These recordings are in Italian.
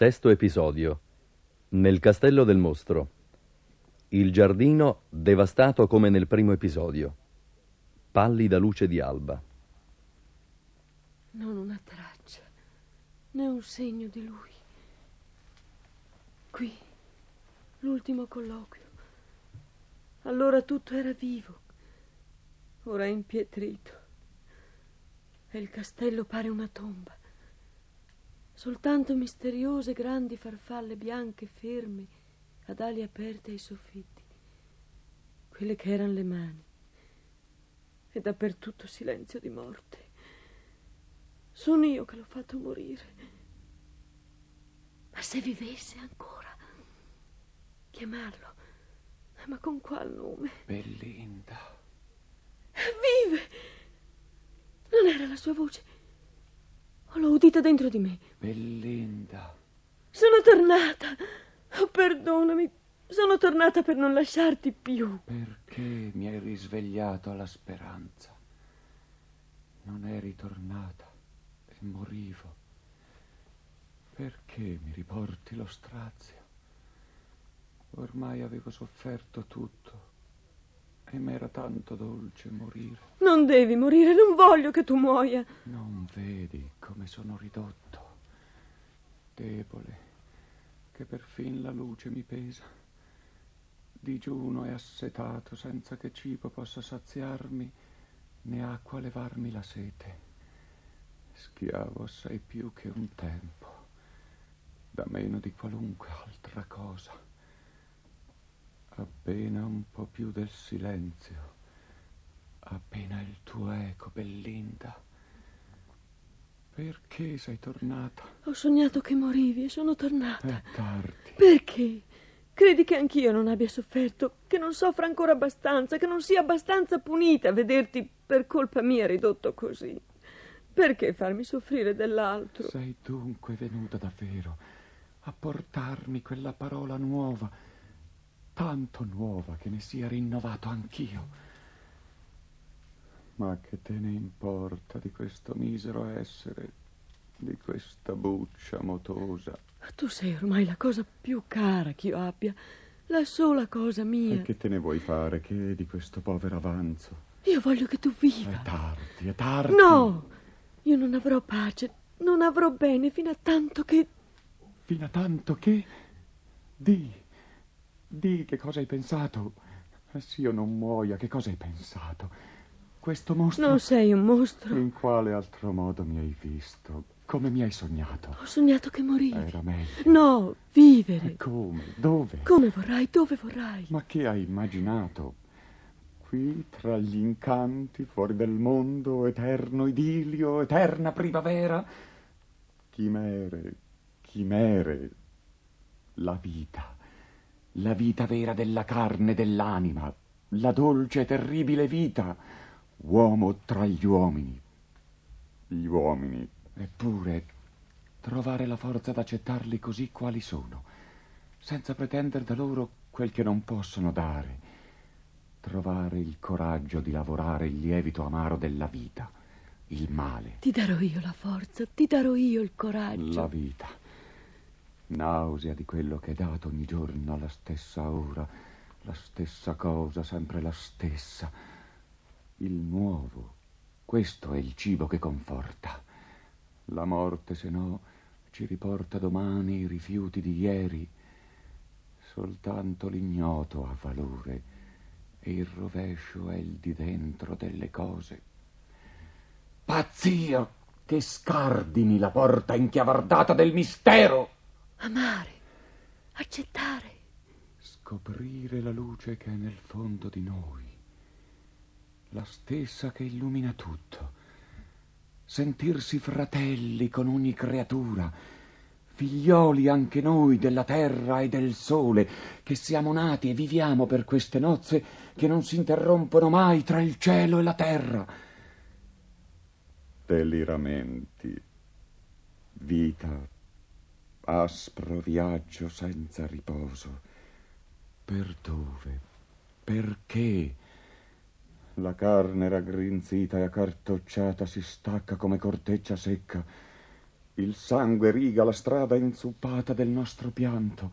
Sesto episodio. Nel castello del mostro. Il giardino devastato come nel primo episodio. Pallida luce di alba. Non una traccia, né un segno di lui. Qui, l'ultimo colloquio. Allora tutto era vivo, ora è impietrito. E il castello pare una tomba. Soltanto misteriose grandi farfalle bianche ferme, ad ali aperte ai soffitti. Quelle che erano le mani. E dappertutto silenzio di morte. Sono io che l'ho fatto morire. Ma se vivesse ancora, chiamarlo. Ma con qual nome? Belinda. Vive! Non era la sua voce. L'ho udita dentro di me. Belinda. Sono tornata. Oh, perdonami. Sono tornata per non lasciarti più. Perché mi hai risvegliato alla speranza? Non eri tornata e morivo. Perché mi riporti lo strazio? Ormai avevo sofferto tutto e m'era tanto dolce morire. Non devi morire, non voglio che tu muoia. Non vedi come sono ridotto, debole, che perfin la luce mi pesa. Digiuno e assetato, senza che cibo possa saziarmi, né acqua levarmi la sete. Schiavo assai più che un tempo, da meno di qualunque altra cosa appena un po' più del silenzio, appena il tuo eco, Bellinda. Perché sei tornata? Ho sognato che morivi e sono tornata. È tardi. Perché? Credi che anch'io non abbia sofferto, che non soffra ancora abbastanza, che non sia abbastanza punita a vederti per colpa mia ridotto così? Perché farmi soffrire dell'altro? Sei dunque venuta davvero a portarmi quella parola nuova tanto nuova che ne sia rinnovato anch'io. Ma che te ne importa di questo misero essere, di questa buccia motosa? Tu sei ormai la cosa più cara che io abbia, la sola cosa mia. E che te ne vuoi fare che di questo povero avanzo? Io voglio che tu viva. È tardi, è tardi. No, io non avrò pace, non avrò bene fino a tanto che... Fino a tanto che... Di. Di che cosa hai pensato? Se io non muoia, che cosa hai pensato? Questo mostro... Non sei un mostro. In quale altro modo mi hai visto? Come mi hai sognato? Ho sognato che morivi. Era meglio. No, vivere. E come? Dove? Come vorrai, dove vorrai. Ma che hai immaginato? Qui, tra gli incanti, fuori del mondo, eterno idilio, eterna primavera? Chimere, chimere, la vita la vita vera della carne e dell'anima, la dolce e terribile vita, uomo tra gli uomini. Gli uomini, eppure, trovare la forza d'accettarli così quali sono, senza pretendere da loro quel che non possono dare, trovare il coraggio di lavorare il lievito amaro della vita, il male. Ti darò io la forza, ti darò io il coraggio. La vita nausea di quello che è dato ogni giorno alla stessa ora, la stessa cosa, sempre la stessa. Il nuovo, questo è il cibo che conforta. La morte, se no, ci riporta domani i rifiuti di ieri. Soltanto l'ignoto ha valore e il rovescio è il di dentro delle cose. Pazzia che scardini la porta inchiavardata del mistero! Amare, accettare. Scoprire la luce che è nel fondo di noi, la stessa che illumina tutto. Sentirsi fratelli con ogni creatura, figlioli anche noi della terra e del sole, che siamo nati e viviamo per queste nozze che non si interrompono mai tra il cielo e la terra. Deliramenti, vita aspro viaggio senza riposo. Per dove? Perché? La carne raggrinzita e accartocciata si stacca come corteccia secca. Il sangue riga la strada inzuppata del nostro pianto.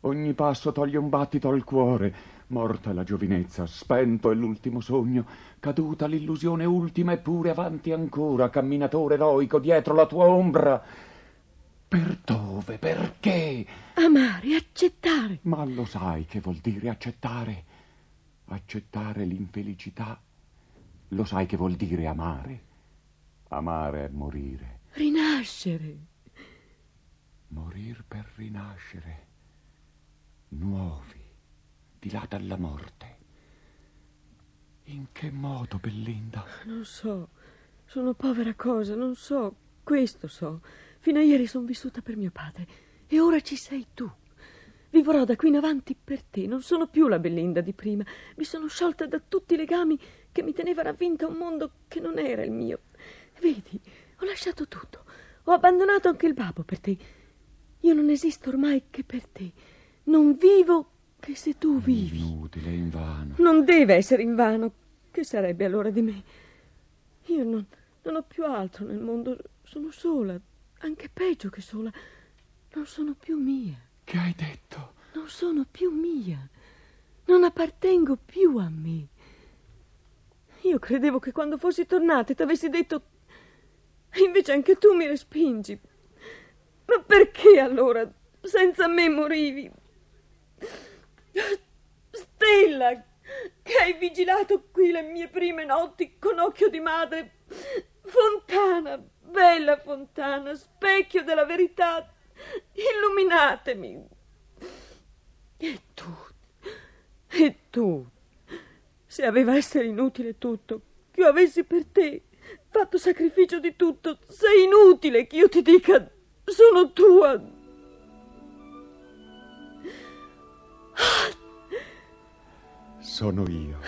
Ogni passo toglie un battito al cuore. Morta la giovinezza, spento è l'ultimo sogno, caduta l'illusione ultima eppure avanti ancora, camminatore eroico dietro la tua ombra. Per dove? Perché? Amare, accettare. Ma lo sai che vuol dire accettare? Accettare l'infelicità. Lo sai che vuol dire amare? Amare è morire. Rinascere. Morir per rinascere. Nuovi, di là dalla morte. In che modo, Bellinda? Non so. Sono povera cosa, non so. Questo so. Fino a ieri sono vissuta per mio padre. E ora ci sei tu. Vivrò da qui in avanti per te. Non sono più la Bellinda di prima. Mi sono sciolta da tutti i legami che mi tenevano avvinta a un mondo che non era il mio. Vedi, ho lasciato tutto. Ho abbandonato anche il babbo per te. Io non esisto ormai che per te. Non vivo che se tu vivi. Inutile, invano. Non deve essere invano. Che sarebbe allora di me? Io non, non ho più altro nel mondo. Sono sola, anche peggio che sola. Non sono più mia. Che hai detto? Non sono più mia. Non appartengo più a me. Io credevo che quando fossi tornata ti avessi detto... E invece anche tu mi respingi. Ma perché allora senza me morivi? Stella, che hai vigilato qui le mie prime notti con occhio di madre. Fontana, bella fontana, specchio della verità, illuminatemi. E tu, e tu, se aveva essere inutile tutto, che io avessi per te fatto sacrificio di tutto, sei inutile che io ti dica sono tua. Sono io,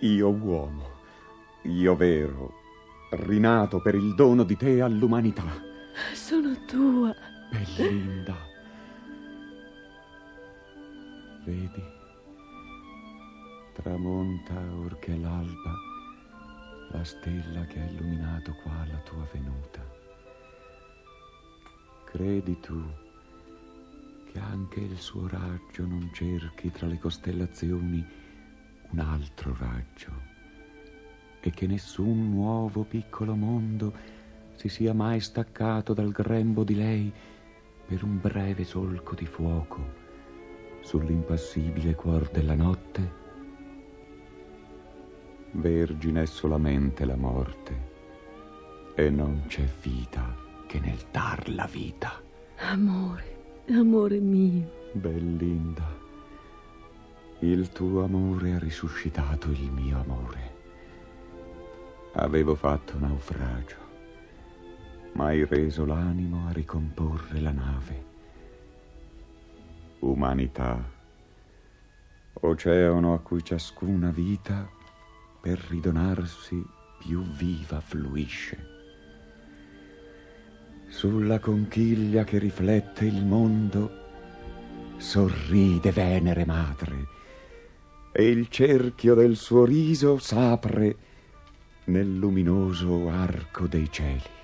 io uomo, io vero, rinato per il dono di te all'umanità. Sono tua. Bellinda. Vedi, tramonta or che l'alba la stella che ha illuminato qua la tua venuta. Credi tu che anche il suo raggio non cerchi tra le costellazioni un altro raggio e che nessun nuovo piccolo mondo si sia mai staccato dal grembo di lei per un breve solco di fuoco sull'impassibile cuor della notte? Vergine è solamente la morte e non c'è vita che nel dar la vita. Amore, amore mio. Bellinda, il tuo amore ha risuscitato il mio amore. Avevo fatto naufragio, ma hai reso l'animo a ricomporre la nave. Umanità, oceano a cui ciascuna vita per ridonarsi più viva fluisce. Sulla conchiglia che riflette il mondo sorride Venere madre e il cerchio del suo riso s'apre nel luminoso arco dei cieli.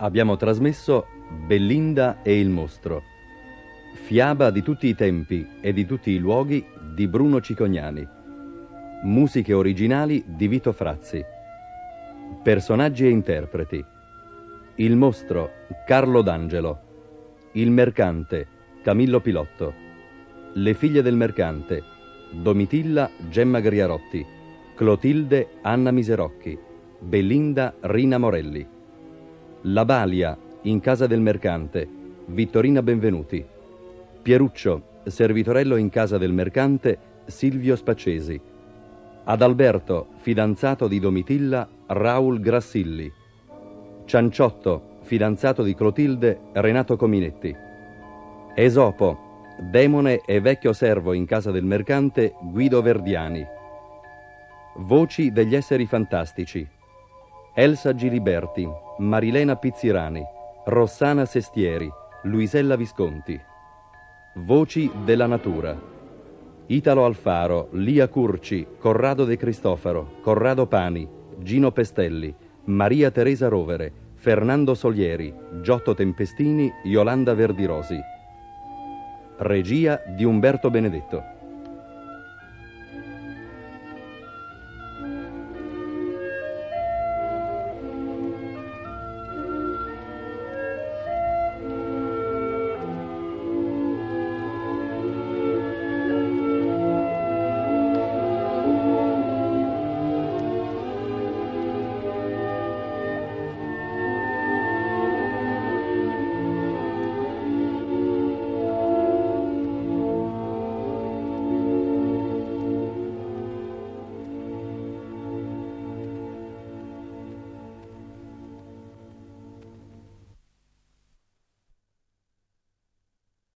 Abbiamo trasmesso Bellinda e il mostro, fiaba di tutti i tempi e di tutti i luoghi di Bruno Cicognani, musiche originali di Vito Frazzi, personaggi e interpreti, il mostro Carlo D'Angelo, il mercante Camillo Pilotto, le figlie del mercante Domitilla Gemma Griarotti, Clotilde Anna Miserocchi, Bellinda Rina Morelli. La Balia, in casa del mercante, Vittorina Benvenuti. Pieruccio, servitorello in casa del mercante, Silvio Spaccesi. Adalberto, fidanzato di Domitilla, Raul Grassilli. Cianciotto, fidanzato di Clotilde, Renato Cominetti. Esopo, demone e vecchio servo in casa del mercante, Guido Verdiani. Voci degli esseri fantastici. Elsa Giliberti, Marilena Pizzirani, Rossana Sestieri, Luisella Visconti. Voci della natura. Italo Alfaro, Lia Curci, Corrado De Cristofaro, Corrado Pani, Gino Pestelli, Maria Teresa Rovere, Fernando Solieri, Giotto Tempestini, Yolanda Verdirosi. Regia di Umberto Benedetto.